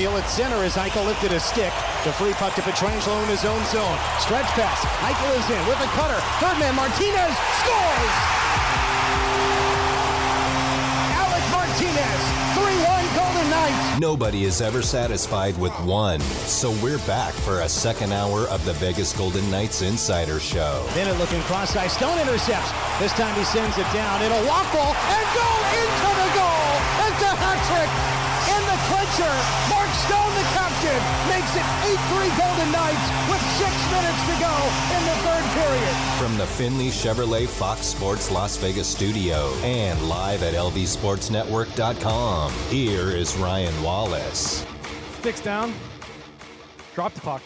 feel it center as Eichel lifted a stick. The free puck to Pietrangelo in his own zone. Stretch pass. Eichel is in with a cutter. Third man Martinez scores! Alec Martinez, 3-1 Golden Knights. Nobody is ever satisfied with one, so we're back for a second hour of the Vegas Golden Knights Insider Show. Bennett looking cross-ice. Stone intercepts. This time he sends it down. It'll walk ball and go into the goal. It's a hat trick in the clincher. Mark Stone, the captain, makes it 8-3 Golden Knights with six minutes to go in the third period. From the Finley Chevrolet Fox Sports Las Vegas studio and live at lvsportsnetwork.com, here is Ryan Wallace. Sticks down. Drop the puck.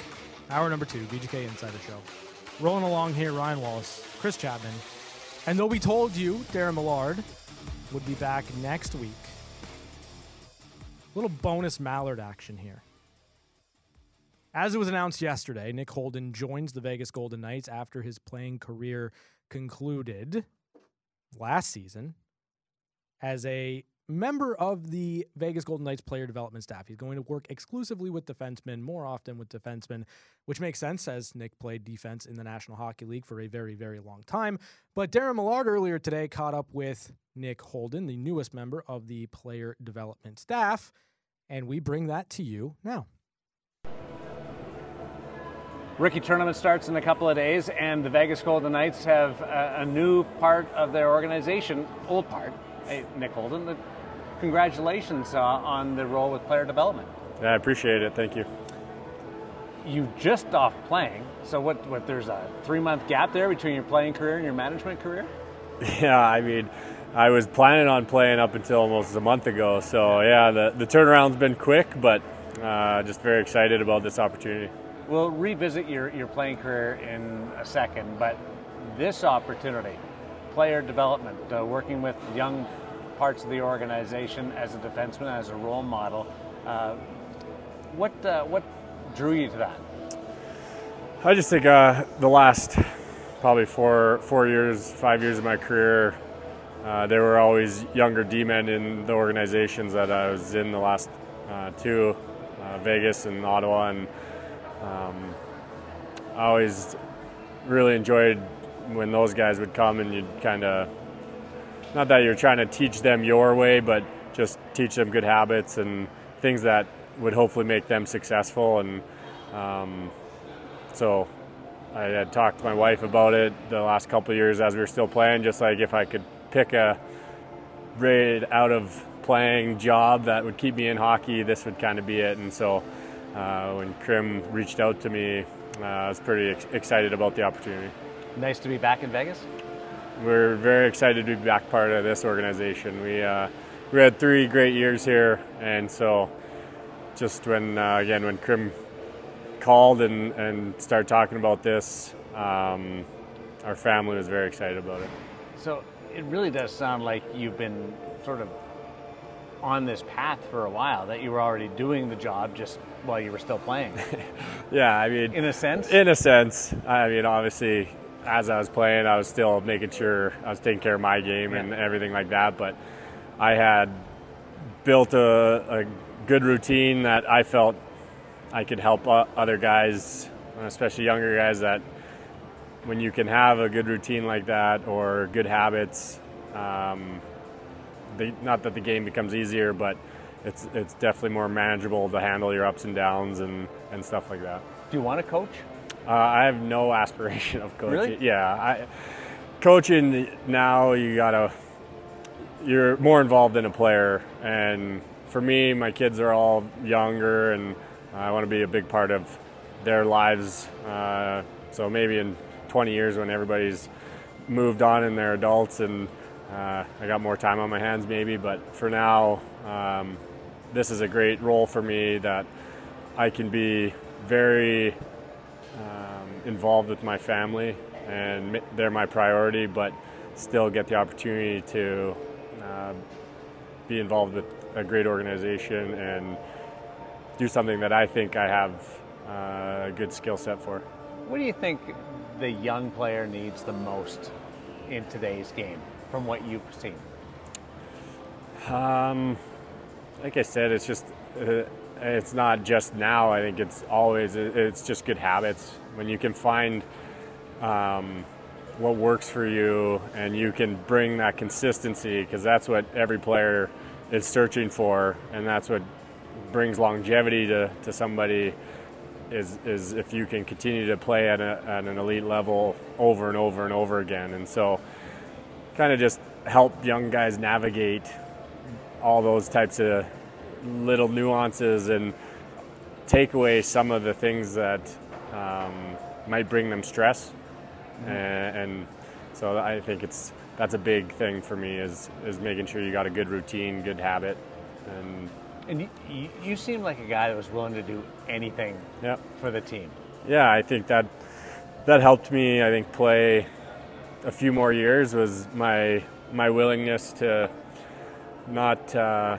Hour number two, VGK Insider Show. Rolling along here, Ryan Wallace, Chris Chapman. And though we told you Darren Millard would be back next week, little bonus Mallard action here. As it was announced yesterday, Nick Holden joins the Vegas Golden Knights after his playing career concluded last season as a member of the Vegas Golden Knights player development staff. He's going to work exclusively with defensemen, more often with defensemen, which makes sense as Nick played defense in the National Hockey League for a very, very long time. But Darren Millard earlier today caught up with Nick Holden, the newest member of the player development staff, and we bring that to you now. Rookie tournament starts in a couple of days, and the Vegas Golden Knights have a, a new part of their organization, old part, Nick Holden. Congratulations uh, on the role with player development. Yeah, I appreciate it. Thank you. You just off playing, so what? What? There's a three month gap there between your playing career and your management career. Yeah, I mean, I was planning on playing up until almost a month ago. So yeah, the the turnaround's been quick, but uh, just very excited about this opportunity. We'll revisit your, your playing career in a second, but this opportunity, player development, uh, working with young parts of the organization as a defenseman, as a role model, uh, what uh, what drew you to that? I just think uh, the last probably four four years, five years of my career, uh, there were always younger D-men in the organizations that I was in the last uh, two, Vegas and Ottawa, and um, I always really enjoyed when those guys would come and you'd kind of, not that you're trying to teach them your way, but just teach them good habits and things that would hopefully make them successful. And um, so I had talked to my wife about it the last couple years as we were still playing, just like if I could pick a right out of playing job that would keep me in hockey, this would kind of be it. And so uh, when Krim reached out to me, uh, I was pretty ex- excited about the opportunity. Nice to be back in Vegas. We're very excited to be back part of this organization. We uh, we had three great years here, and so just when uh, again when Krim called and and started talking about this, um, our family was very excited about it. So it really does sound like you've been sort of on this path for a while that you were already doing the job just while you were still playing. yeah, I mean, in a sense. In a sense, I mean, obviously, as I was playing, I was still making sure I was taking care of my game yeah. and everything like that. But I had built a, a good routine that I felt I could help other guys, especially younger guys, that when you can have a good routine like that or good habits. Um, the, not that the game becomes easier, but it's it's definitely more manageable to handle your ups and downs and, and stuff like that. Do you want to coach? Uh, I have no aspiration of coaching. Really? Yeah, I, coaching now you gotta you're more involved in a player, and for me, my kids are all younger, and I want to be a big part of their lives. Uh, so maybe in 20 years, when everybody's moved on and they're adults and uh, I got more time on my hands maybe, but for now, um, this is a great role for me that I can be very involved with my family and they're my priority, but still get the opportunity to uh, be involved with a great organization and do something that I think I have uh, a good skill set for. What do you think the young player needs the most in today's game? from what you've seen? Um, like I said, it's just uh, it's not just now. I think it's always it's just good habits when you can find um, what works for you and you can bring that consistency because that's what every player is searching for and that's what brings longevity to, to somebody is, is if you can continue to play at, a, at an elite level over and over and over again. And so kind of just help young guys navigate all those types of little nuances and take away some of the things that um, might bring them stress mm-hmm. and, and, so I think it's that's a big thing for me is is making sure you got a good routine, good habit, and and you, you seem like a guy that was willing to do anything yep. for the team. Yeah, I think that that helped me. I think play a few more years was my my willingness to not uh,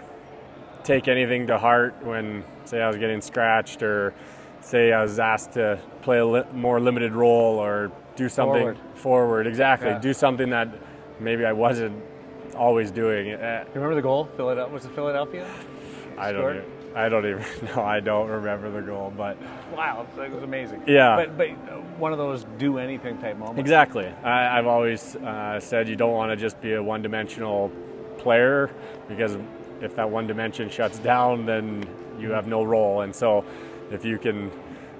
take anything to heart when say I was getting scratched or say I was asked to play a li- more limited role or do something forward. forward. Exactly, yeah. do something that maybe I wasn't always doing. Uh, you remember the goal? Philadelphia was it Philadelphia? I don't. Even, I don't even know. I don't remember the goal, but wow, it was amazing. Yeah, but but one of those do anything type moments. Exactly. I, have always uh, said you don't want to just be a one-dimensional player because if that one dimension shuts down, then you have no role. And so, if you can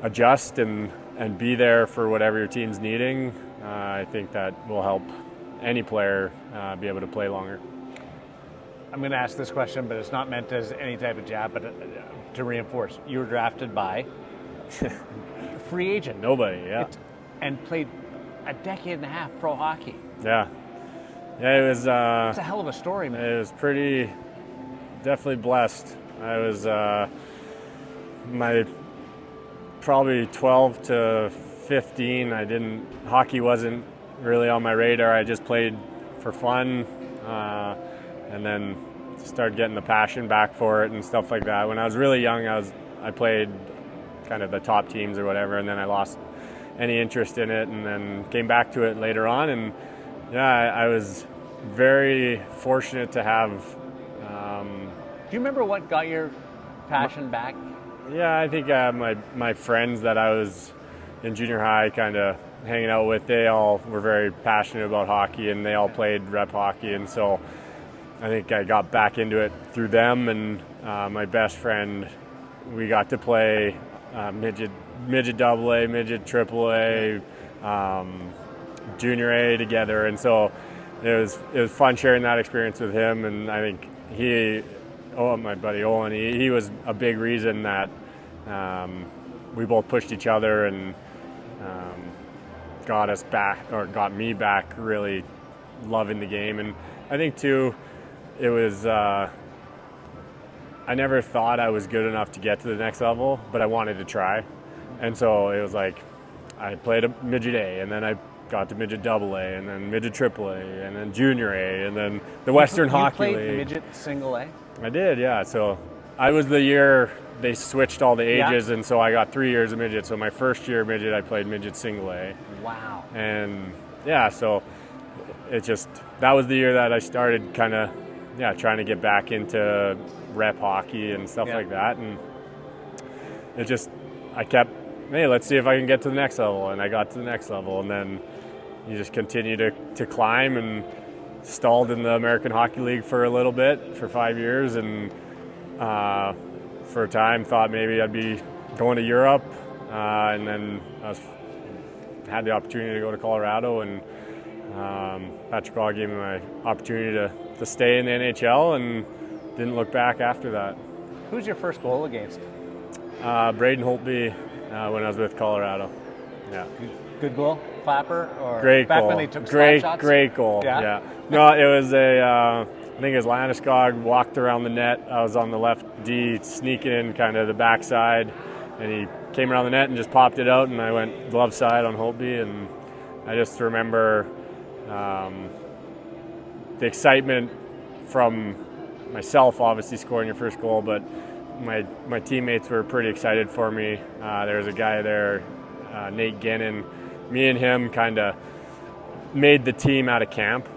adjust and and be there for whatever your team's needing, uh, I think that will help any player uh, be able to play longer. I'm going to ask this question, but it's not meant as any type of jab, but uh, to reinforce. You were drafted by free agent. Nobody, yeah. It, and played a decade and a half pro hockey. Yeah. Yeah, it was. Uh, it's a hell of a story, man. It was pretty, definitely blessed. I was uh, my probably 12 to 15. I didn't hockey wasn't really on my radar. I just played for fun, uh, and then started getting the passion back for it and stuff like that. When I was really young, I was I played kind of the top teams or whatever, and then I lost any interest in it, and then came back to it later on and yeah, I, I was very fortunate to have. Um, Do you remember what got your passion back? Yeah, I think uh, my my friends that I was in junior high, kind of hanging out with, they all were very passionate about hockey, and they all played rep hockey, and so I think I got back into it through them. And uh, my best friend, we got to play uh, midget midget double A, midget triple A. Um, junior A together, and so it was it was fun sharing that experience with him. And I think he, oh my buddy Owen, he, he was a big reason that um, we both pushed each other and um, got us back or got me back really loving the game. And I think too, it was. Uh, I never thought I was good enough to get to the next level, but I wanted to try. And so it was like I played a midget A, and then I got to midget double A, and then midget triple A, and then junior A, and then the Western you Hockey played League. midget single A. I did, yeah. So I was the year they switched all the ages, Yeah. and so I got three years of midget. So my first year midget, I played midget single A, Wow. and yeah, so it just that was the year that I started kind of yeah trying to get back into rep hockey and stuff Yeah. like that, and it just I kept hey let's see if I can get to the next level, and I got to the next level, and then you just continue to, to climb and stalled in the American Hockey League for a little bit for five years and uh, for a time thought maybe I'd be going to Europe uh, and then I was, had the opportunity to go to Colorado and um, Patrick Roy gave me my opportunity to, to stay in the NHL and didn't look back after that. Who's your first goal against? Uh, Braden Holtby uh, when I was with Colorado. Yeah. Good goal, clapper, or Great back goal. when they took great, great goal. Yeah? No, it was a. Uh, I think it was Landeskog walked around the net. I was on the left D, sneaking in kind of the backside, and he came around the net and just popped it out, and I went glove side on Holtby, and I just remember um, the excitement from myself, obviously scoring your first goal, but my my teammates were pretty excited for me. Uh, there was a guy there, uh, Nate Guenin. Me and him kind of made the team out of camp,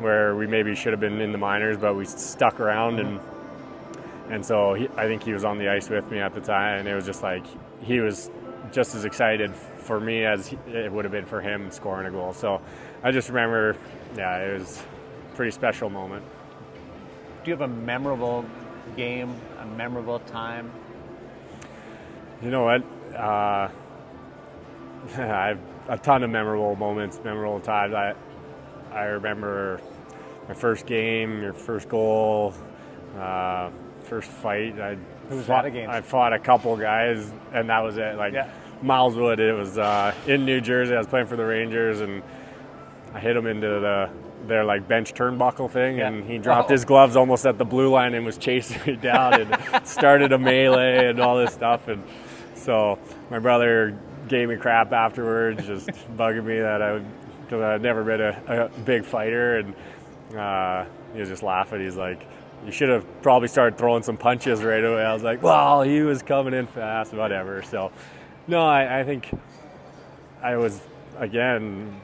where we maybe should have been in the minors, but we stuck around and and so he, I think he was on the ice with me at the time, and it was just like he was just as excited for me as it would have been for him scoring a goal. So I just remember, yeah, it was a pretty special moment. Do you have a memorable game, a memorable time? You know what? Uh, I have a ton of memorable moments, memorable times. I I remember my first game, your first goal, uh, first fight. I Who fought, against? I fought a couple guys, and that was it. Like Yeah. Miles Wood, it was uh, in New Jersey. I was playing for the Rangers, and I hit him into the their like bench turnbuckle thing, Yeah. and he dropped Oh. his gloves almost at the blue line and was chasing me down and started a melee and all this stuff. And so my brother gave me crap afterwards, just bugging me that I because I'd never been a, a big fighter, and uh, he was just laughing. He's like. You should have probably started throwing some punches right away. I was like, well, he was coming in fast, whatever. So, no, I, I think I was again.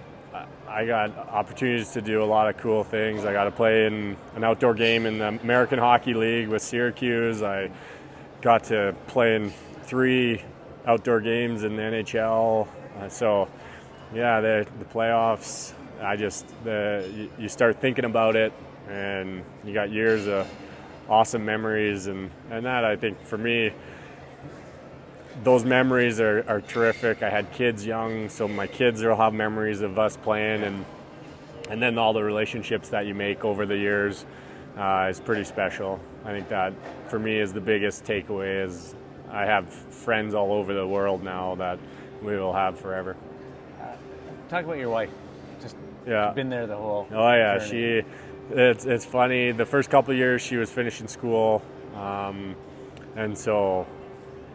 I- got opportunities to do a lot of cool things. I got to play in an outdoor game in the American Hockey League with Syracuse. I got to play in three outdoor games in the NHL. Uh, so, yeah, the the playoffs. I just the you, start thinking about it, and you got years of awesome memories, and and that I think for me those memories are, are terrific. I had kids young, so my kids will have memories of us playing, and and then all the relationships that you make over the years uh, is pretty special. I think that for me is the biggest takeaway. Is I have friends all over the world now that we will have forever. Talk about your wife. Just Yeah. been there the whole. Oh yeah, journey. she. It's it's funny. The first couple of years she was finishing school, um, and so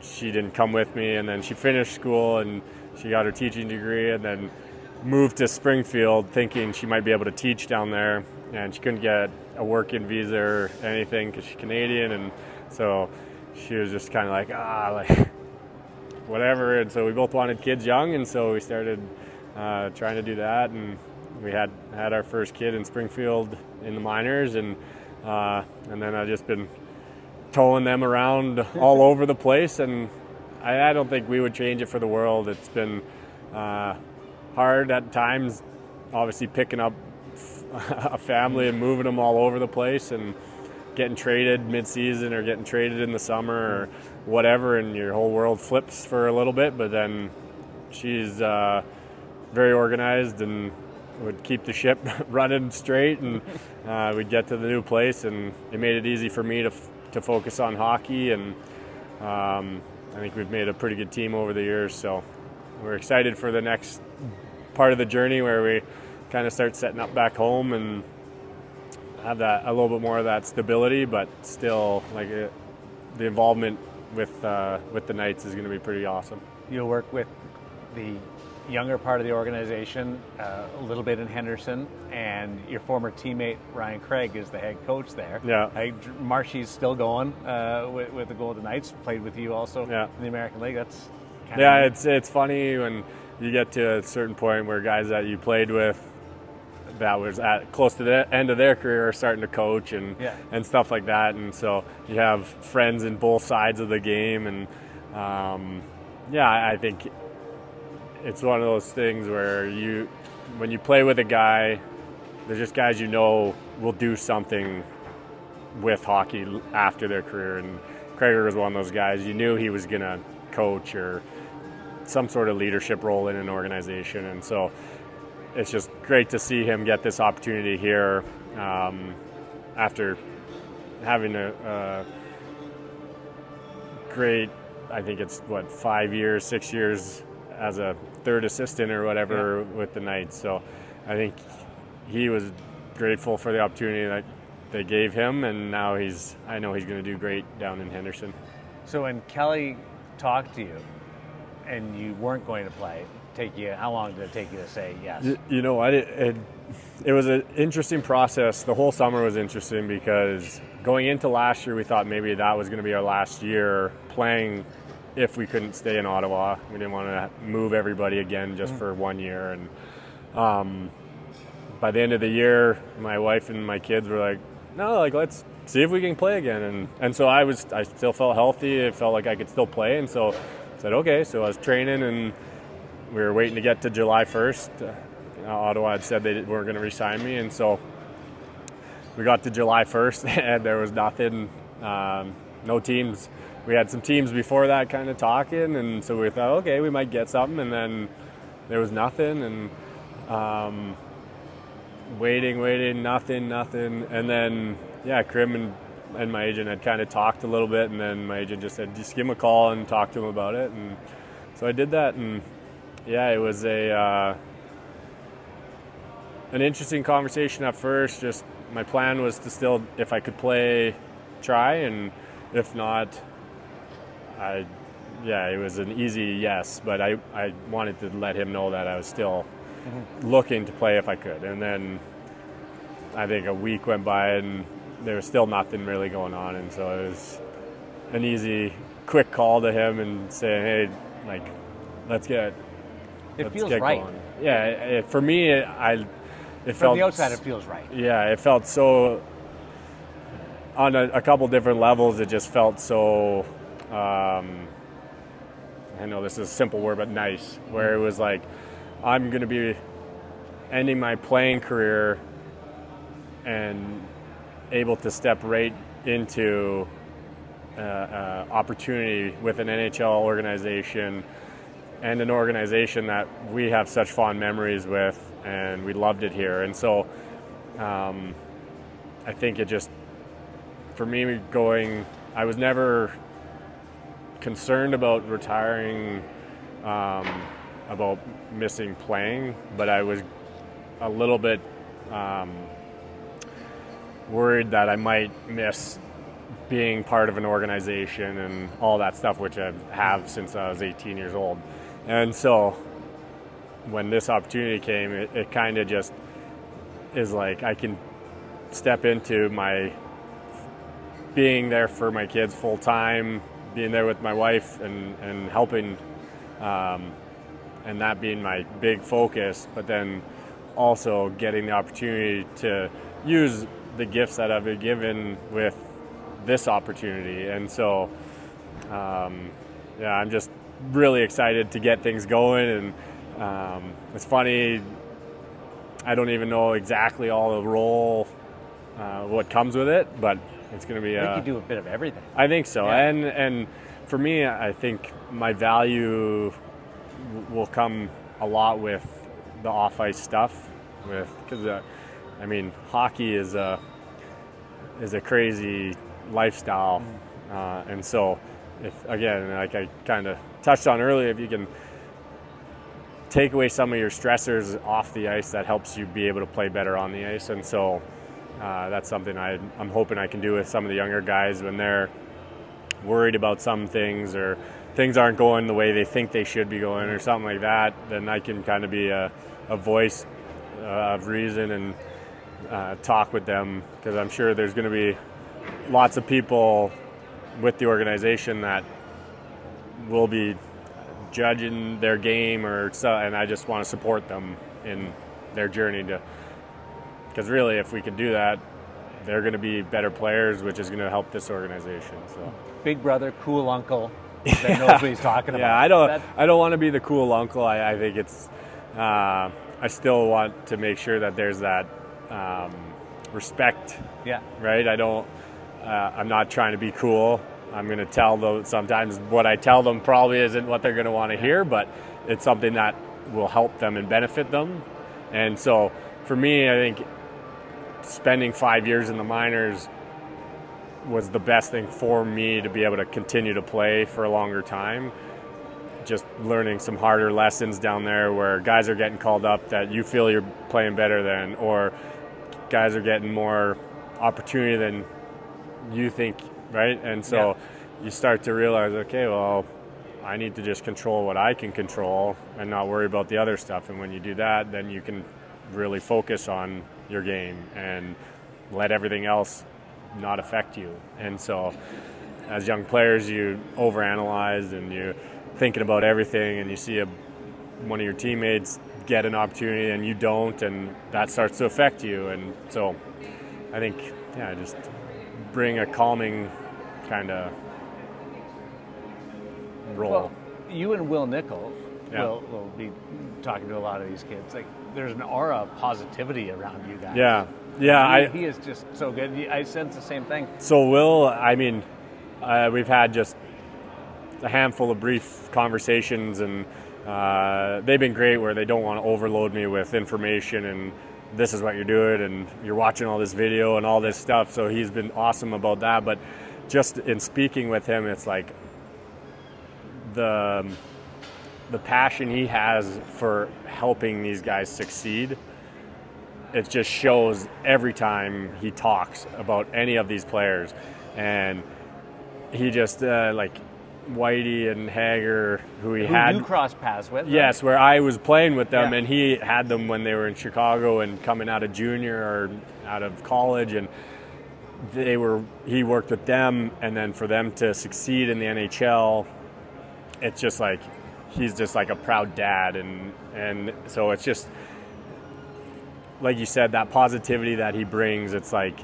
she didn't come with me. And then she finished school and she got her teaching degree, and then moved to Springfield, thinking she might be able to teach down there. And she couldn't get a working visa or anything because she's Canadian, and so she was just kind of like ah like whatever. And so we both wanted kids young, and so we started uh, trying to do that. And we had had our first kid in Springfield in the minors, and uh, and then I've just been towing them around all over the place. And I, I don't think we would change it for the world. It's been uh, hard at times, obviously picking up a family and moving them all over the place and getting traded mid-season or getting traded in the summer or whatever and your whole world flips for a little bit but then she's uh, very organized and would keep the ship running straight and uh, we'd get to the new place and it made it easy for me to, f- to focus on hockey and um, I think we've made a pretty good team over the years so we're excited for the next part of the journey where we kind of start setting up back home and have that a little bit more of that stability, but still like it, the involvement with uh, with the Knights is going to be pretty awesome. You'll work with the younger part of the organization, uh, a little bit in Henderson, and your former teammate Ryan Craig is the head coach there. Yeah. I, Marshy's still going uh, with, with the Golden Knights. Played with you also Yeah. in the American League. That's Yeah, neat. it's it's funny when you get to a certain point where guys that you played with that was at close to the end of their career are starting to coach and Yeah. and stuff like that, and so you have friends in both sides of the game, and um, yeah, I I think it's one of those things where you when you play with a guy, there's just guys you know will do something with hockey after their career, and Krager was one of those guys. You knew he was gonna coach or some sort of leadership role in an organization, and so it's just great to see him get this opportunity here um, after having a, a great. I think it's what five years, six years as a third assistant or whatever with the Knights. So I think he was grateful for the opportunity that they gave him, and now he's. I know he's going to do great down in Henderson. So when Kelly talked to you, and you weren't going to play, take you how long did it take you to say yes? Y- You know what? It, it, it was an interesting process. The whole summer was interesting because going into last year, we thought maybe that was going to be our last year playing if we couldn't stay in Ottawa. We didn't want to move everybody again just for one year. And um, by the end of the year, my wife and my kids were like, no, like let's see if we can play again. And and so I was I still felt healthy. It felt like I could still play, and so I said okay. So I was training, and we were waiting to get to July 1st. Uh, Ottawa had said they weren't going to resign me, and so we got to July 1st, and there was nothing. Um, no teams. We had some teams before that kind of talking, and so we thought, okay, we might get something, and then there was nothing, and um, waiting, waiting, nothing, nothing, and then yeah, Krim and, and my agent had kind of talked a little bit, and then my agent just said, just give him a call and talk to him about it, and so I did that, and yeah, it was a uh, an interesting conversation at first. Just my plan was to still, if I could play, try, and if not, I yeah, it was an easy yes. But I I wanted to let him know that I was still mm-hmm. looking to play if I could, and then I think a week went by and there was still nothing really going on, and so it was an easy, quick call to him and saying, "Hey, like, let's get." It feels right. Going. Yeah, it, for me, it, I it From felt the outside, it feels right. yeah, it felt so on a, a couple different levels. It just felt so. Um, I know this is a simple word, but nice. Where it was like, I'm going to be ending my playing career and able to step right into uh, uh, opportunity with an NHL organization and an organization that we have such fond memories with, and we loved it here. And so, um, I think it just, for me, going, I was never concerned about retiring, um, about missing playing, but I was a little bit um, worried that I might miss being part of an organization and all that stuff, which I have since I was 18 years old. And so when this opportunity came, it, it kind of just is like I can step into my being there for my kids full time, being there with my wife and, and helping, um, and that being my big focus, but then also getting the opportunity to use the gifts that I've been given with this opportunity. And so, um, yeah, I'm just really excited to get things going. And um, it's funny, I don't even know exactly all the role, uh, what comes with it, but it's going to be. I think you do a bit of everything. I think so, Yeah. and and for me, I think my value will come a lot with the off ice stuff, with because uh, I mean hockey is a is a crazy lifestyle, uh, and so if again, like I kind of touched on earlier, if you can take away some of your stressors off the ice, that helps you be able to play better on the ice, and so. Uh, that's something I, I'm hoping I can do with some of the younger guys when they're worried about some things or things aren't going the way they think they should be going or something like that, then I can kind of be a, a voice uh, of reason and uh, talk with them because I'm sure there's going to be lots of people with the organization that will be judging their game or so, and I just want to support them in their journey to because really if we can do that they're going to be better players which is going to help this organization so. Big brother, cool uncle that knows what he's talking about. yeah i don't That- i don't want to be the cool uncle. I, I think it's uh, i still want to make sure that there's that um, respect. Yeah. right? I don't uh, i'm not trying to be cool i'm going to tell them sometimes what i tell them probably isn't what they're going to want to hear but it's something that will help them and benefit them and so for me i think spending five years in the minors was the best thing for me to be able to continue to play for a longer time. Just learning some harder lessons down there where guys are getting called up that you feel you're playing better than, or guys are getting more opportunity than you think, right? And so you start to realize, okay, well, I need to just control what I can control and not worry about the other stuff. And when you do that, then you can really focus on your game and let everything else not affect you. And so, as young players, you overanalyze and you're thinking about everything, and you see a, one of your teammates get an opportunity and you don't, and that starts to affect you. And so, I think, yeah, just bring a calming kind of role. Well, you and Wil Nichol Yeah. will, will be talking to a lot of these kids. Like, there's an aura of positivity around you guys. yeah, yeah. he, I he is just so good. He- I sense the same thing. So Wil, I mean, uh, we've had just a handful of brief conversations, and uh, they've been great. Where they don't want to overload me with information and this is what you're doing, and you're watching all this video and all this stuff. So he's been awesome about that. But just in speaking with him, it's like the the passion he has for helping these guys succeed it just shows every time he talks about any of these players and he just uh, like Whitey and Hager who he Who had you cross paths with? yes where I was playing with them Yeah. and he had them when they were in Chicago and coming out of junior or out of college and they were he worked with them and then for them to succeed in the NHL it's just like he's just like a proud dad and and so it's just like you said that positivity that he brings it's like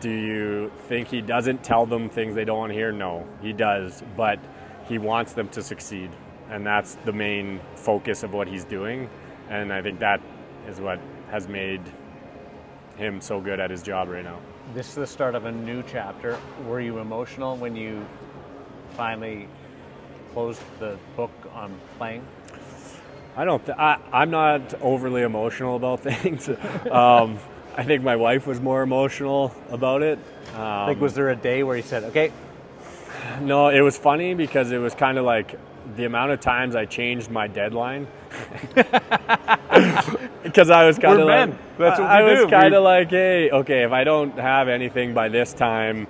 do you think he doesn't tell them things they don't want to hear? No he does but he wants them to succeed and that's the main focus of what he's doing and i think that is what has made him so good at his job right now This is the start of a new chapter. Were you emotional when you finally closed the book on playing? I don't. Th- I, I'm not overly emotional about things. um, I think my wife was more emotional about it. Um, like, was there a day where you said, "Okay, no, it was funny because it was kind of like the amount of times I changed my deadline. Because I was kind of like, men. That's what I we was kind of like, hey, okay, if I don't have anything by this time,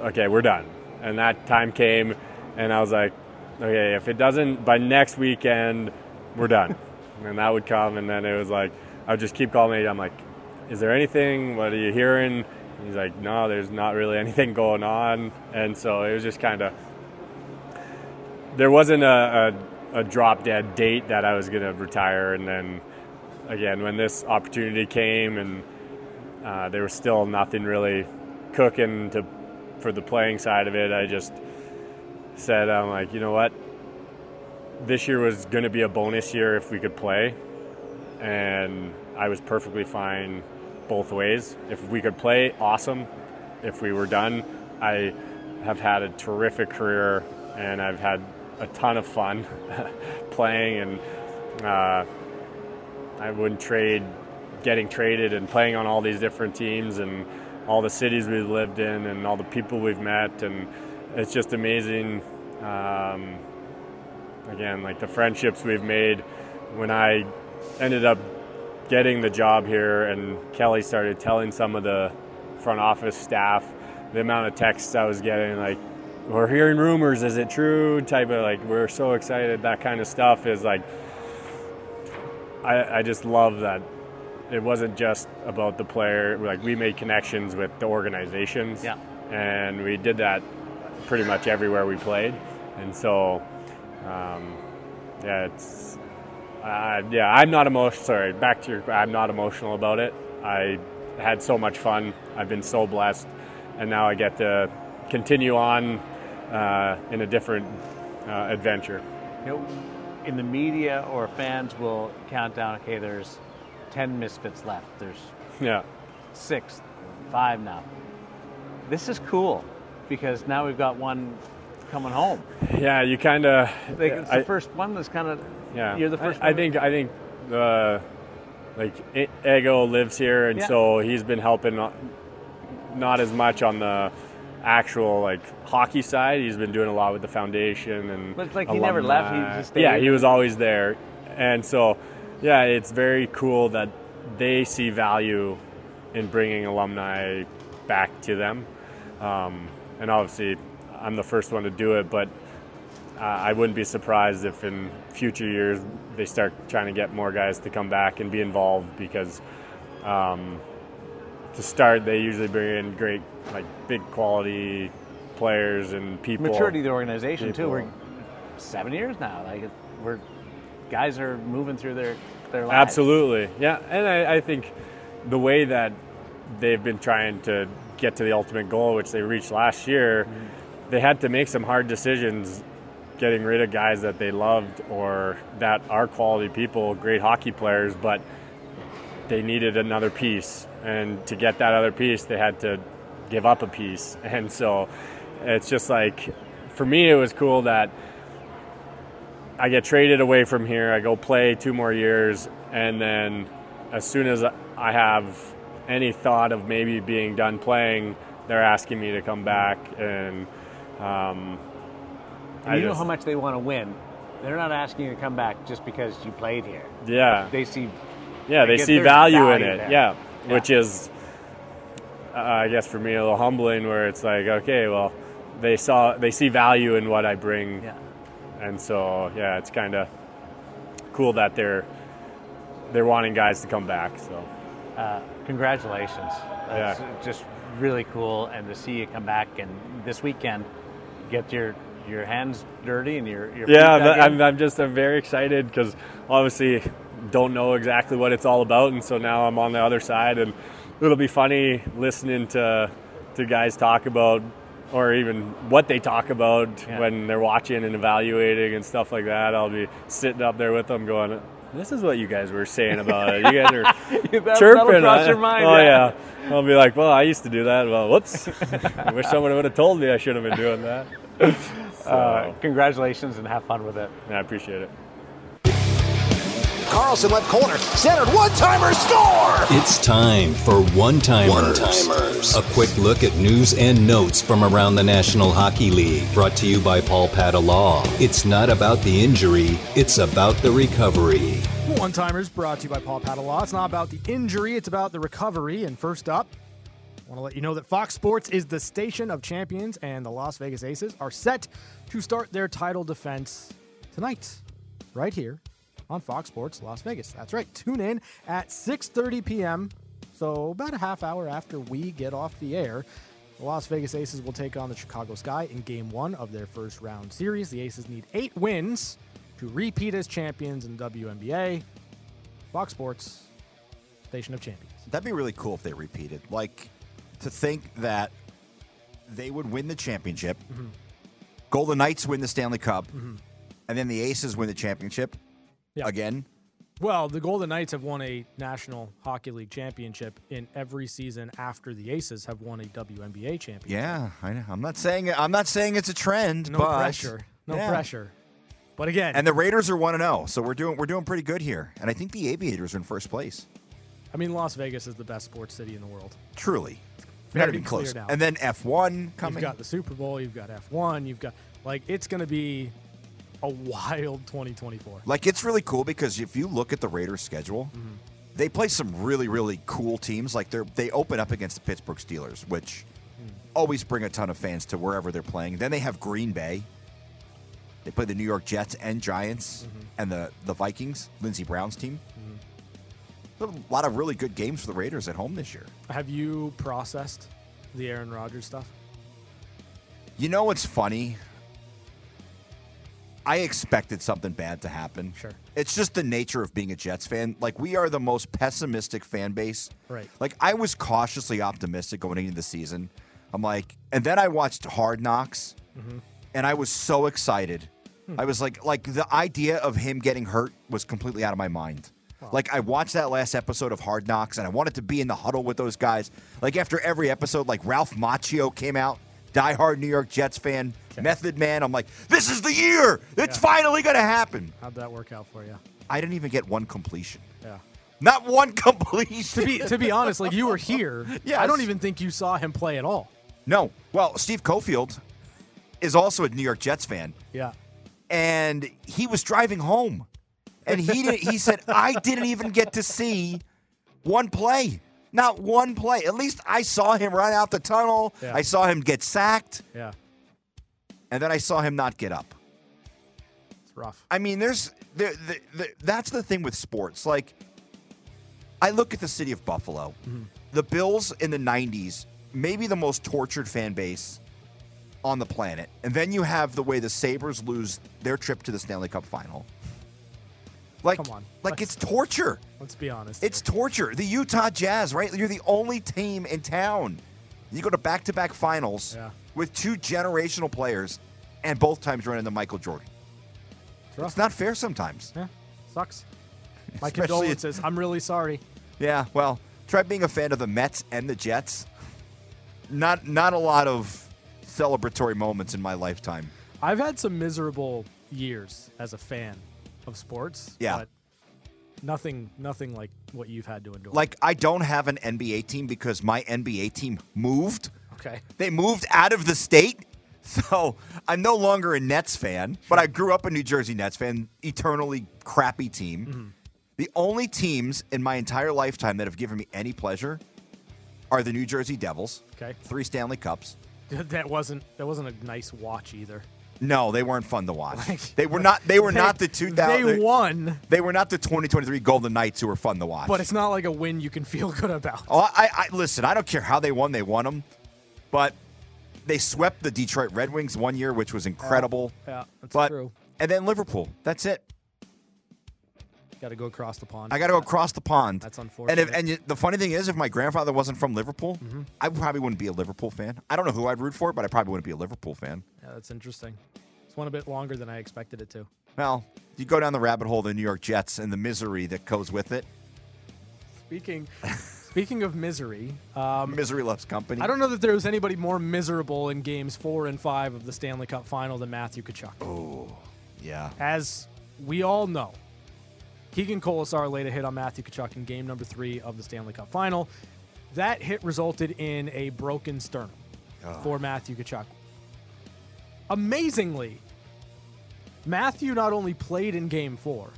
okay, we're done. And that time came, and I was like, okay, if it doesn't by next weekend, we're done. and that would come, and then it was like, I would just keep calling. I'm like, is there anything? What are you hearing? And he's like, no, there's not really anything going on. And so it was just kind of, there wasn't a, a, a drop dead date that I was going to retire. And then again, when this opportunity came and uh, there was still nothing really cooking to for the playing side of it, I just said, I'm like, you know what? This year was going to be a bonus year if we could play. And I was perfectly fine both ways. If we could play, awesome. If we were done, I have had a terrific career and I've had a ton of fun playing and uh, I wouldn't trade getting traded and playing on all these different teams and all the cities we've lived in and all the people we've met. And it's just amazing um, again like the friendships we've made. When I ended up getting the job here and Kelly started telling some of the front office staff the amount of texts I was getting like we're hearing rumors. Is it true? Type of like we're so excited. That kind of stuff is like I, I just love that it wasn't just about the player like we made connections with the organizations. Yeah. and we did that pretty much everywhere we played. And so um, yeah it's uh, yeah i'm not emotional sorry back to your i'm not emotional about it. I had so much fun. I've been so blessed. And now i get to continue on uh, in a different uh, adventure. Know, in the media or fans will count down, okay, there's 10 misfits left. There's yeah six, five now. This is cool because now we've got one coming home. yeah you kind of Like it's the first one that's kind of, Yeah, you're the first I, I think I think uh, like Ego lives here, and Yeah. so he's been helping. Not, not as much on the actual like hockey side. He's been doing a lot with the foundation and. But, like, he never left, he alumni. just stayed. Yeah, he was always there, and so yeah, it's very cool that they see value in bringing alumni back to them. Um, and obviously, I'm the first one to do it, but uh, I wouldn't be surprised if in future years they start trying to get more guys to come back and be involved because um, to start they usually bring in great like big quality players and people maturity of the organization too. We're seven years now. Like we're guys are moving through their their lives. Absolutely, yeah. And I, I think the way that they've been trying to get to the ultimate goal, which they reached last year, mm-hmm. they had to make some hard decisions getting rid of guys that they loved or that are quality people, great hockey players, but they needed another piece. And to get that other piece, they had to give up a piece. And so it's just like, for me, it was cool that I get traded away from here. I go play two more years, and then as soon as I have any thought of maybe being done playing, they're asking me to come back, and um, and you know how much they want to win. They're not asking you to come back just because you played here. Yeah, they see. Yeah, they, see value, value, in it. Yeah, yeah, which is, uh, I guess, for me a little humbling. Where it's like, okay, well, they saw they see value in what I bring. Yeah and so yeah, it's kind of cool that they're they're wanting guys to come back. So, uh, congratulations! That's yeah. just really cool, and to see you come back and this weekend get your your hands dirty and your, your yeah. I'm, I'm just I'm very excited because obviously don't know exactly what it's all about, and so now I'm on the other side, and it'll be funny listening to to guys talk about or even what they talk about yeah. when they're watching and evaluating and stuff like that. I'll be sitting up there with them going, this is what you guys were saying about it. You guys are that, chirping. Cross your mind, oh yeah. yeah. I'll be like, well, I used to do that. Well, whoops. I wish someone would have told me I should have been doing that. So, uh, congratulations and have fun with it. Yeah, I appreciate it. Carlson left corner, centered, one timer, score! It's time for one timers. A quick look at news and notes from around the National Hockey League. Brought to you by Paul Padda Law. It's not about the injury, it's about the recovery. One timers brought to you by Paul Padda Law. It's not about the injury, it's about the recovery. And first up, I want to let you know that Fox Sports is the station of champions, and the Las Vegas Aces are set to start their title defense tonight, right here on Fox Sports Las Vegas. That's right. Tune in at 6:30 p.m. So about a half hour after we get off the air. The Las Vegas Aces will take on the Chicago Sky in game one of their first round series. The Aces need eight wins to repeat as champions in WNBA. Fox Sports, Station of Champions. That'd be really cool if they repeated. Like, to think that they would win the championship, mm-hmm. Golden Knights win the Stanley Cup, mm-hmm. and then the Aces win the championship yeah. again. Well, the Golden Knights have won a National Hockey League championship in every season after the Aces have won a WNBA championship. Yeah, I know. I'm not saying I'm not saying it's a trend. No but, pressure. No yeah. pressure. But again, and the Raiders are one and zero, oh, so we're doing we're doing pretty good here. And I think the Aviators are in first place. I mean, Las Vegas is the best sports city in the world. Truly, very close. And then F1 coming. You've got the Super Bowl. You've got F1. You've got like it's going to be a wild 2024. Like it's really cool because if you look at the Raiders' schedule, mm-hmm. they play some really really cool teams. Like they they open up against the Pittsburgh Steelers, which mm. always bring a ton of fans to wherever they're playing. Then they have Green Bay. They play the New York Jets and Giants mm-hmm. and the the Vikings, Lindsey Brown's team. Mm-hmm. A lot of really good games for the Raiders at home this year. Have you processed the Aaron Rodgers stuff? You know what's funny? I expected something bad to happen. Sure. It's just the nature of being a Jets fan. Like we are the most pessimistic fan base. Right. Like I was cautiously optimistic going into the season. I'm like, and then I watched Hard Knocks, mm-hmm. and I was so excited. Hmm. I was like, like the idea of him getting hurt was completely out of my mind. Wow. Like I watched that last episode of Hard Knocks, and I wanted to be in the huddle with those guys. Like after every episode, like Ralph Macchio came out, diehard New York Jets fan Okay. Method Man. I'm like, this is the year. It's yeah. finally going to happen. How'd that work out for you? I didn't even get one completion. Yeah. Not one completion. To be to be honest, like you were here. Yeah. I don't even think you saw him play at all. No. Well, Steve Cofield is also a New York Jets fan. Yeah. And he was driving home. And he did, he said, I didn't even get to see one play. Not one play. At least I saw him run out the tunnel. Yeah. I saw him get sacked. Yeah and then I saw him not get up. It's rough. I mean, there's there, the, the, that's the thing with sports. Like, I look at the city of Buffalo. Mm-hmm. The Bills in the '90s, maybe the most tortured fan base on the planet, and then you have the way the Sabres lose their trip to the Stanley Cup Final. Like, Come on. like it's torture. Let's be honest. It's here. torture. The Utah Jazz, right? You're the only team in town You go to back to back finals Yeah. with two generational players, and both times run into Michael Jordan. It's. It's not fair sometimes. Yeah, sucks. My Especially- condolences. I'm really sorry. Yeah, well, try being a fan of the Mets and the Jets. Not not a lot of celebratory moments in my lifetime. I've had some miserable years as a fan of sports. Yeah. But nothing, nothing like what you've had to endure. Like I don't have an NBA team because my NBA team moved. okay. They moved out of the state. So I'm no longer a Nets fan, but I grew up a New Jersey Nets fan, eternally crappy team. Mm-hmm. The only teams in my entire lifetime that have given me any pleasure are the New Jersey Devils. Okay. Three Stanley Cups. That wasn't that wasn't a nice watch either. No, they weren't fun to watch. They were not. They were They- not the 2000. They won, They were not the 2023 Golden Knights who were fun to watch. but it's not like a win you can feel good about. Oh, I, I listen. I don't care how they won. They won them, but they swept the Detroit Red Wings one year, which was incredible. Yeah, that's but true. and then Liverpool. That's it. Got to go across the pond. I got to go across the pond. That's And if, unfortunate. and you, the funny thing is, if my grandfather wasn't from Liverpool, Mm-hmm. I probably wouldn't be a Liverpool fan. I don't know who I'd root for, but I probably wouldn't be a Liverpool fan. Yeah, that's interesting. It's one a bit longer than I expected it to. Well, you go down the rabbit hole of the New York Jets and the misery that goes with it. Speaking, speaking of misery, um, Misery loves company. I don't know that there was anybody more miserable in games four and five of the Stanley Cup final than Matthew Tkachuk. Oh, yeah. As we all know, Keegan Kolesar laid a hit on Matthew Tkachuk in game number three of the Stanley Cup final. That hit resulted in a broken sternum ah. for Matthew Tkachuk. Amazingly, Matthew not only played in game four,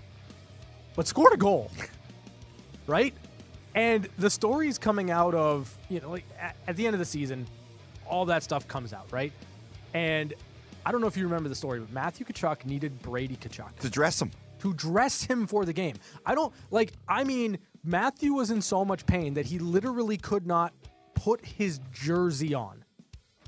but scored a goal. right? And the stories coming out of, you know, like at, at the end of the season, all that stuff comes out, right? And I don't know if you remember the story, but Matthew Tkachuk needed Brady Tkachuk To dress him. To dress him for the game. I don't like I mean Matthew was in so much pain that he literally could not put his jersey on.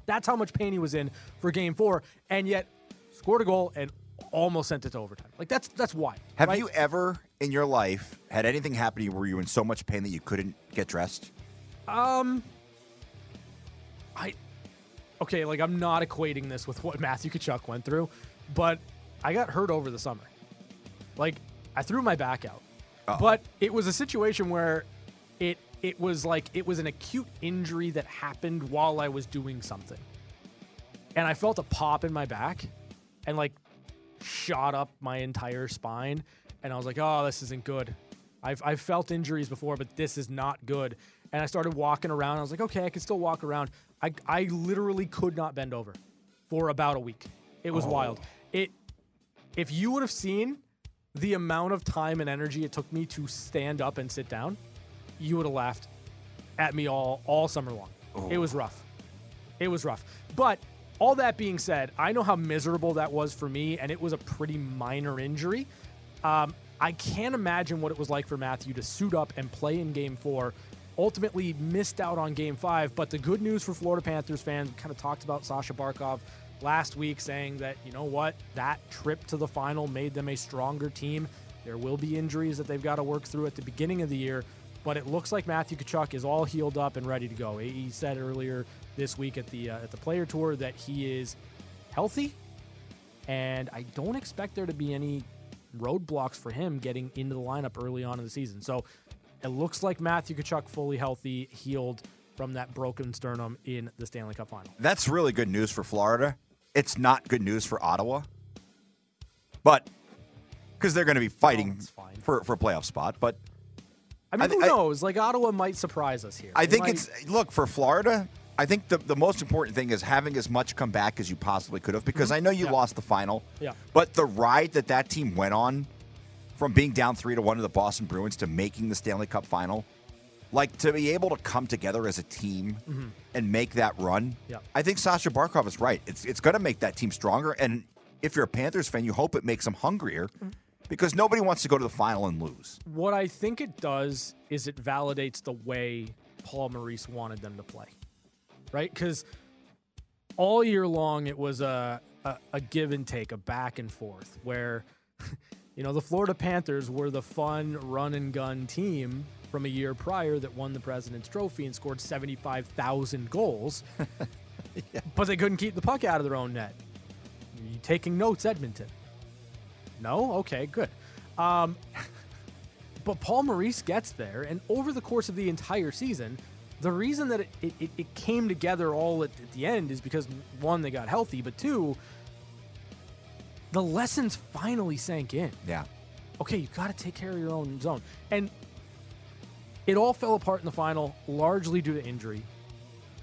That's how much pain he was in for game 4 and yet scored a goal and almost sent it to overtime. Like that's that's why. Have right? you ever in your life had anything happen to you where you were in so much pain that you couldn't get dressed? Um I okay, like I'm not equating this with what Matthew Tkachuk went through, but I got hurt over the summer. Like I threw my back out, uh-huh. but it was a situation where it it was like it was an acute injury that happened while I was doing something, and I felt a pop in my back, and like shot up my entire spine, and I was like, oh, this isn't good. I've, I've felt injuries before, but this is not good. And I started walking around. I was like, okay, I can still walk around. I, I literally could not bend over for about a week. It was oh. wild. It if you would have seen the amount of time and energy it took me to stand up and sit down, you would have laughed at me all all summer long. It was rough. It was rough. But all that being said, I know how miserable that was for me, and it was a pretty minor injury. Um, I can't imagine what it was like for Matthew to suit up and play in game four. Ultimately, missed out on game five. But the good news for Florida Panthers fans, we kind of talked about Sasha Barkov last week, saying that, you know what, that trip to the final made them a stronger team. There will be injuries that they've got to work through at the beginning of the year, but it looks like Matthew Tkachuk is all healed up and ready to go. He said earlier this week at the uh, at the player tour that he is healthy, and I don't expect there to be any roadblocks for him getting into the lineup early on in the season. So it looks like Matthew Tkachuk fully healthy, healed from that broken sternum in the Stanley Cup final. That's really good news for Florida. It's not good news for Ottawa, but because they're going to be fighting it's for for a playoff spot. But I mean, I thi- who I- knows? Like Ottawa might surprise us here. I They think might- it's look for Florida. I think the, the most important thing is having as much come back as you possibly could have because I know you Mm-hmm. Yeah. lost the final. Yeah. But the ride that that team went on from being down three to one to the Boston Bruins to making the Stanley Cup final, like to be able to come together as a team and make that run. Mm-hmm. Yeah. I think Sasha Barkov is right. It's it's going to make that team stronger. And if you're a Panthers fan, you hope it makes them hungrier Mm-hmm. because nobody wants to go to the final and lose. What I think it does is it validates the way Paul Maurice wanted them to play, right? Because all year long it was a, a a give and take, a back and forth, where You know, the Florida Panthers were the fun run and gun team from a year prior that won the President's Trophy and scored 75,000 goals, but they couldn't keep the puck out of their own net. You taking notes, Edmonton? No? Okay, good. Um, but Paul Maurice gets there, and over the course of the entire season, the reason that it, it, it came together all at, at the end is because one, they got healthy, but two, the lessons finally sank in. Yeah. Okay, you got to take care of your own zone. And it all fell apart in the final largely due to injury.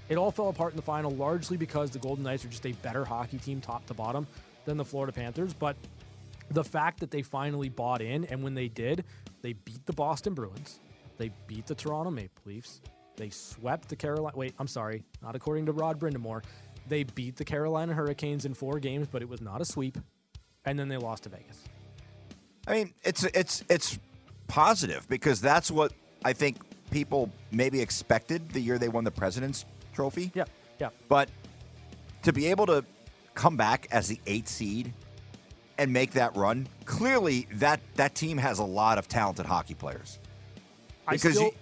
It all fell apart in the final largely because the Golden Knights are just a better hockey team top to bottom than the Florida Panthers. But the fact that they finally bought in, and when they did, they beat the Boston Bruins, they beat the Toronto Maple Leafs, they swept the Carolina. Wait, I'm sorry, not according to Rod Brind'Amour. They beat the Carolina Hurricanes in four games, but it was not a sweep. And then they lost to Vegas. I mean, it's it's it's positive because that's what I think people maybe expected the year they won the President's Trophy. Yeah, yeah. But to be able to come back as the eighth seed and make that run, clearly that that team has a lot of talented hockey players. I Because still, you-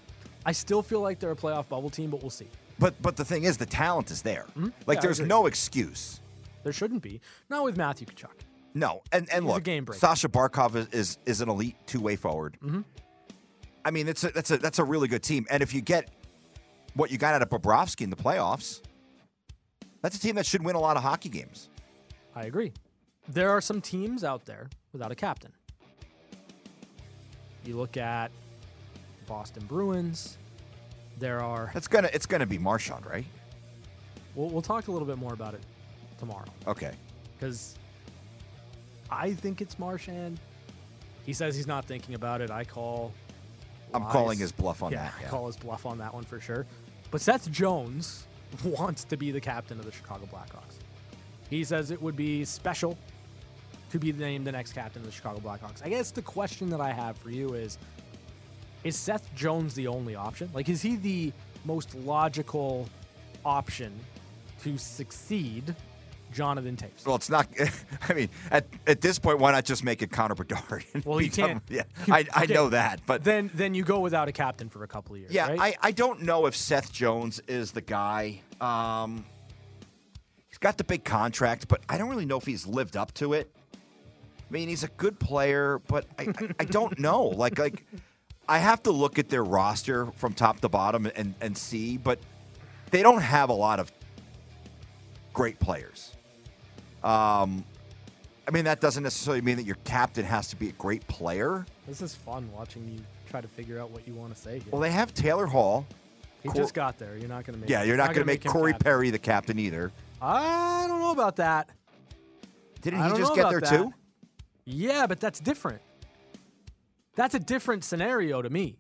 I still feel like they're a playoff bubble team, but we'll see. But but the thing is, the talent is there. Like Mm-hmm. Yeah, there's no excuse. There shouldn't be. Not with Matthew Tkachuk. No, and and He's look, game breaker. Sasha Barkov is, is is an elite two way forward. Mm-hmm. I mean, it's a, that's a that's a really good team, and if you get what you got out of Bobrovsky in the playoffs, that's a team that should win a lot of hockey games. I agree. There are some teams out there without a captain. You look at Boston Bruins. There are. That's gonna it's gonna be Marchand, right? We'll, we'll talk a little bit more about it tomorrow Okay. because I think it's Marchand. He says he's not thinking about it. I call. I'm calling his bluff on yeah, that. I yeah. call his bluff on that one for sure. But Seth Jones wants to be the captain of the Chicago Blackhawks. He says it would be special to be named the next captain of the Chicago Blackhawks. I guess the question that I have for you is is Seth Jones the only option? Like is he the most logical option to succeed Jonathan Toews? Well, it's not. I mean, at, at this point, why not just make it Connor Bedard? Well, you can't. Yeah, I, I know that, but Then then you go without a captain for a couple of years. Yeah, right? I, I don't know if Seth Jones is the guy. Um, he's got the big contract, but I don't really know if he's lived up to it. I mean, he's a good player, but I, I, I don't know. Like like I have to look at their roster from top to bottom and, and see, but they don't have a lot of great players. Um, I mean, that doesn't necessarily mean that your captain has to be a great player. This is fun watching you try to figure out what you want to say here. Well, they have Taylor Hall. he Cor- just got there. You're not going to make. Yeah, you're not going to make, him Corey captain. Perry the captain either. I don't know about that. Didn't he just get there that. too? Yeah, but that's different. That's a different scenario to me.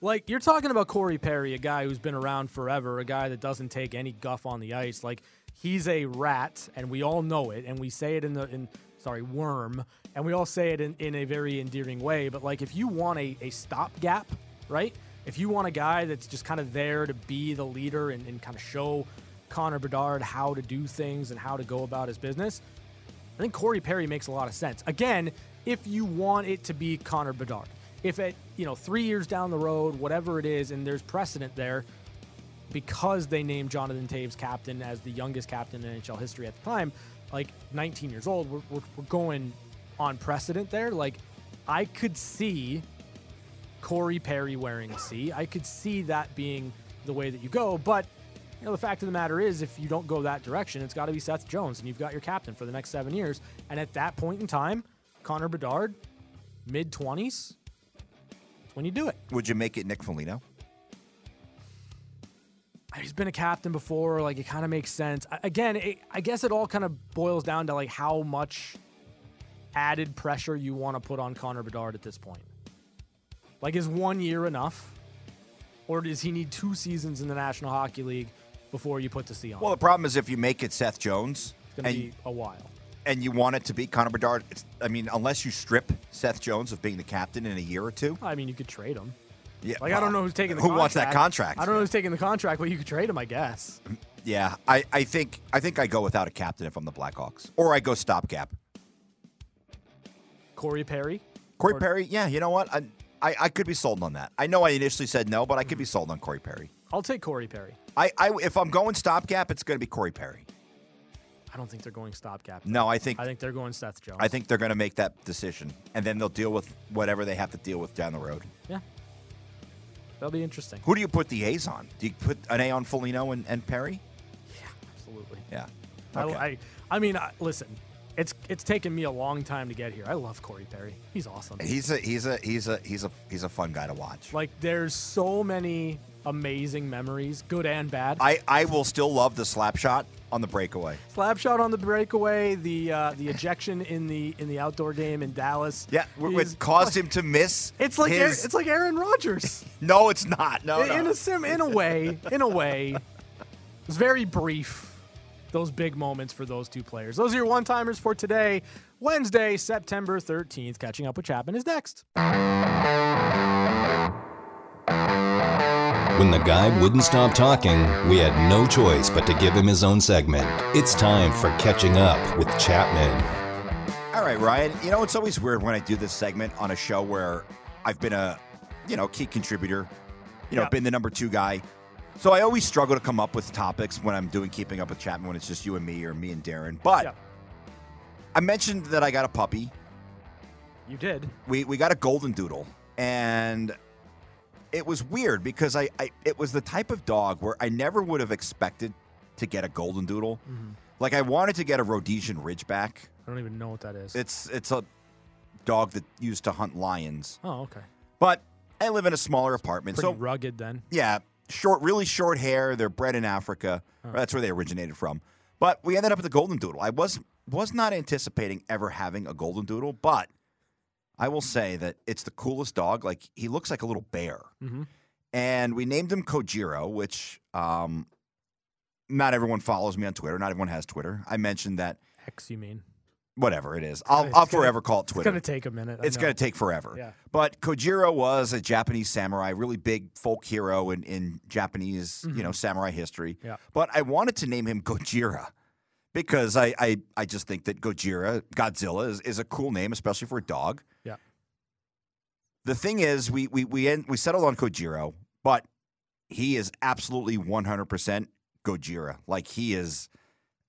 Like you're talking about Corey Perry, a guy who's been around forever, a guy that doesn't take any guff on the ice. Like he's a rat, and we all know it, and we say it in the in sorry worm, and we all say it in, in a very endearing way. But like if you want a, a stopgap, right? If you want a guy that's just kind of there to be the leader and, and kind of show Connor Bedard how to do things and how to go about his business, I think Corey Perry makes a lot of sense. Again, if you want it to be Connor Bedard, if it, you know, three years down the road, whatever it is, and there's precedent there, because they named Jonathan Toews captain as the youngest captain in NHL history at the time, like 19 years old, we're, we're, we're going on precedent there. Like, I could see Corey Perry wearing C. I could see that being the way that you go, but you know, the fact of the matter is, if you don't go that direction, it's got to be Seth Jones, and you've got your captain for the next seven years. And at that point in time, Connor Bedard, mid 20s, that's when you do it. Would you make it Nick Foligno? He's been a captain before, like it kind of makes sense. Again, it, I guess it all kind of boils down to like how much added pressure you want to put on Connor Bedard at this point. Like, is one year enough, or does he need two seasons in the National Hockey League before you put the C on? Well, the problem is if you make it Seth Jones it's going to be a while. and you want it to be Connor Bedard, it's, I mean, unless you strip Seth Jones of being the captain in a year or two, I mean, you could trade him. Yeah. Like, I don't know who's taking the who contract. wants that contract. I don't know who's taking the contract, but you could trade him, I guess. Yeah, I, I think I think I go without a captain if I'm the Blackhawks, or I go stopgap. Corey Perry. Corey Or- Perry, yeah, you know what? I, I I could be sold on that. I know I initially said no, but I could be sold on Corey Perry. I'll take Corey Perry. I, I if I'm going stopgap, it's going to be Corey Perry. I don't think they're going stopgap. No, I think I think they're going Seth Jones. I think they're going to make that decision, and then they'll deal with whatever they have to deal with down the road. Yeah. That'll be interesting. Who do you put the A's on? Do you put an A on Foligno and, and Perry? Yeah, absolutely. Yeah. I- Okay. I, I mean, I, listen, it's it's taken me a long time to get here. I love Corey Perry. He's awesome. He's a he's a he's a he's a he's a fun guy to watch. Like, there's so many amazing memories, good and bad. I, I will still love the slap shot on the breakaway. Slap shot on the breakaway, the uh, the ejection in the in the outdoor game in Dallas. Yeah, wh- He's- what caused him to miss? It's like Aaron- his, it's like Aaron Rodgers. no, it's not. No, in, no. in a sim, in a way, in a way, it was very brief. Those big moments for those two players. Those are your one timers for today, Wednesday, September thirteenth. Catching up with Chapman is next. When the guy wouldn't stop talking, we had no choice but to give him his own segment. It's time for Catching Up with Chapman. All right, Ryan. You know, it's always weird when I do this segment on a show where I've been a, you know, key contributor, you know, Yeah. been the number two guy. So I always struggle to come up with topics when I'm doing Keeping Up with Chapman when it's just you and me or me and Darren. But Yeah. I mentioned that I got a puppy. You did. We we got a golden doodle, and it was weird because I, I it was the type of dog where I never would have expected to get a golden doodle. Mm-hmm. Like I wanted to get a Rhodesian Ridgeback. I don't even know what that is. It's it's a dog that used to hunt lions. oh, okay. But I live in a smaller apartment, Pretty so rugged then. yeah, short, really short hair. They're bred in Africa. Oh. That's where they originated from. But we ended up with a golden doodle. I was was not anticipating ever having a golden doodle, but I will say that it's the coolest dog. Like he looks like a little bear, Mhm. and we named him Kojiro, which um, not everyone follows me on Twitter. Not everyone has Twitter. I mentioned that. X, you mean? Whatever it is, I'll, I'll gonna- forever call it Twitter. It's gonna take a minute. I It's going to take forever. Yeah. But Kojiro was a Japanese samurai, really big folk hero in, in Japanese, you know, samurai history. Mm-hmm. Yeah. But I wanted to name him Gojira because I, I, I just think that Gojira, Godzilla, is, is a cool name, especially for a dog. Yeah. The thing is, we we we, end, we settled on Kojiro, but he is absolutely 100% Gojira. Like he is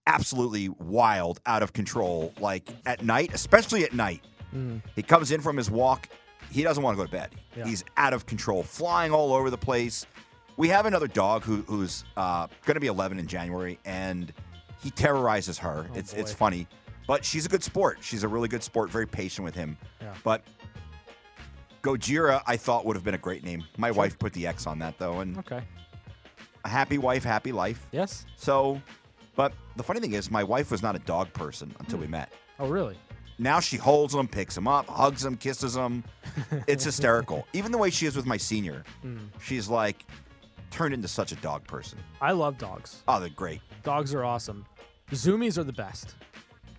absolutely wild, out of control. Like at night, especially at night, he comes in from his walk. He doesn't want to go to bed. Yeah. He's out of control, flying all over the place. We have another dog who, who's uh, going to be 11 in January, and he terrorizes her. it's it's boy. funny, but she's a good sport. She's a really good sport. Very patient with him. Yeah. But Gojira, I thought would have been a great name. My wife put the X on that though, and Okay. a happy wife, happy life. Yes. So, but the funny thing is, my wife was not a dog person until we hmm. met. Oh, really? Now she holds him, picks him up, hugs him, kisses him. It's hysterical. Even the way she is with my senior, hmm. she's like turned into such a dog person. I love dogs. Oh, they're great. Dogs are awesome. Zoomies are the best.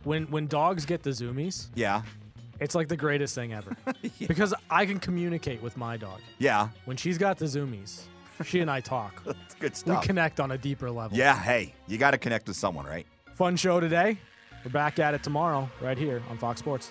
When when dogs get the zoomies, Yeah, it's like the greatest thing ever. Because I can communicate with my dog. yeah, When she's got the zoomies, she and I talk. it's good stuff. we stuff. connect on a deeper level. Yeah, hey, you got to connect with someone, right? Fun show today. We're back at it tomorrow, right here on Fox Sports.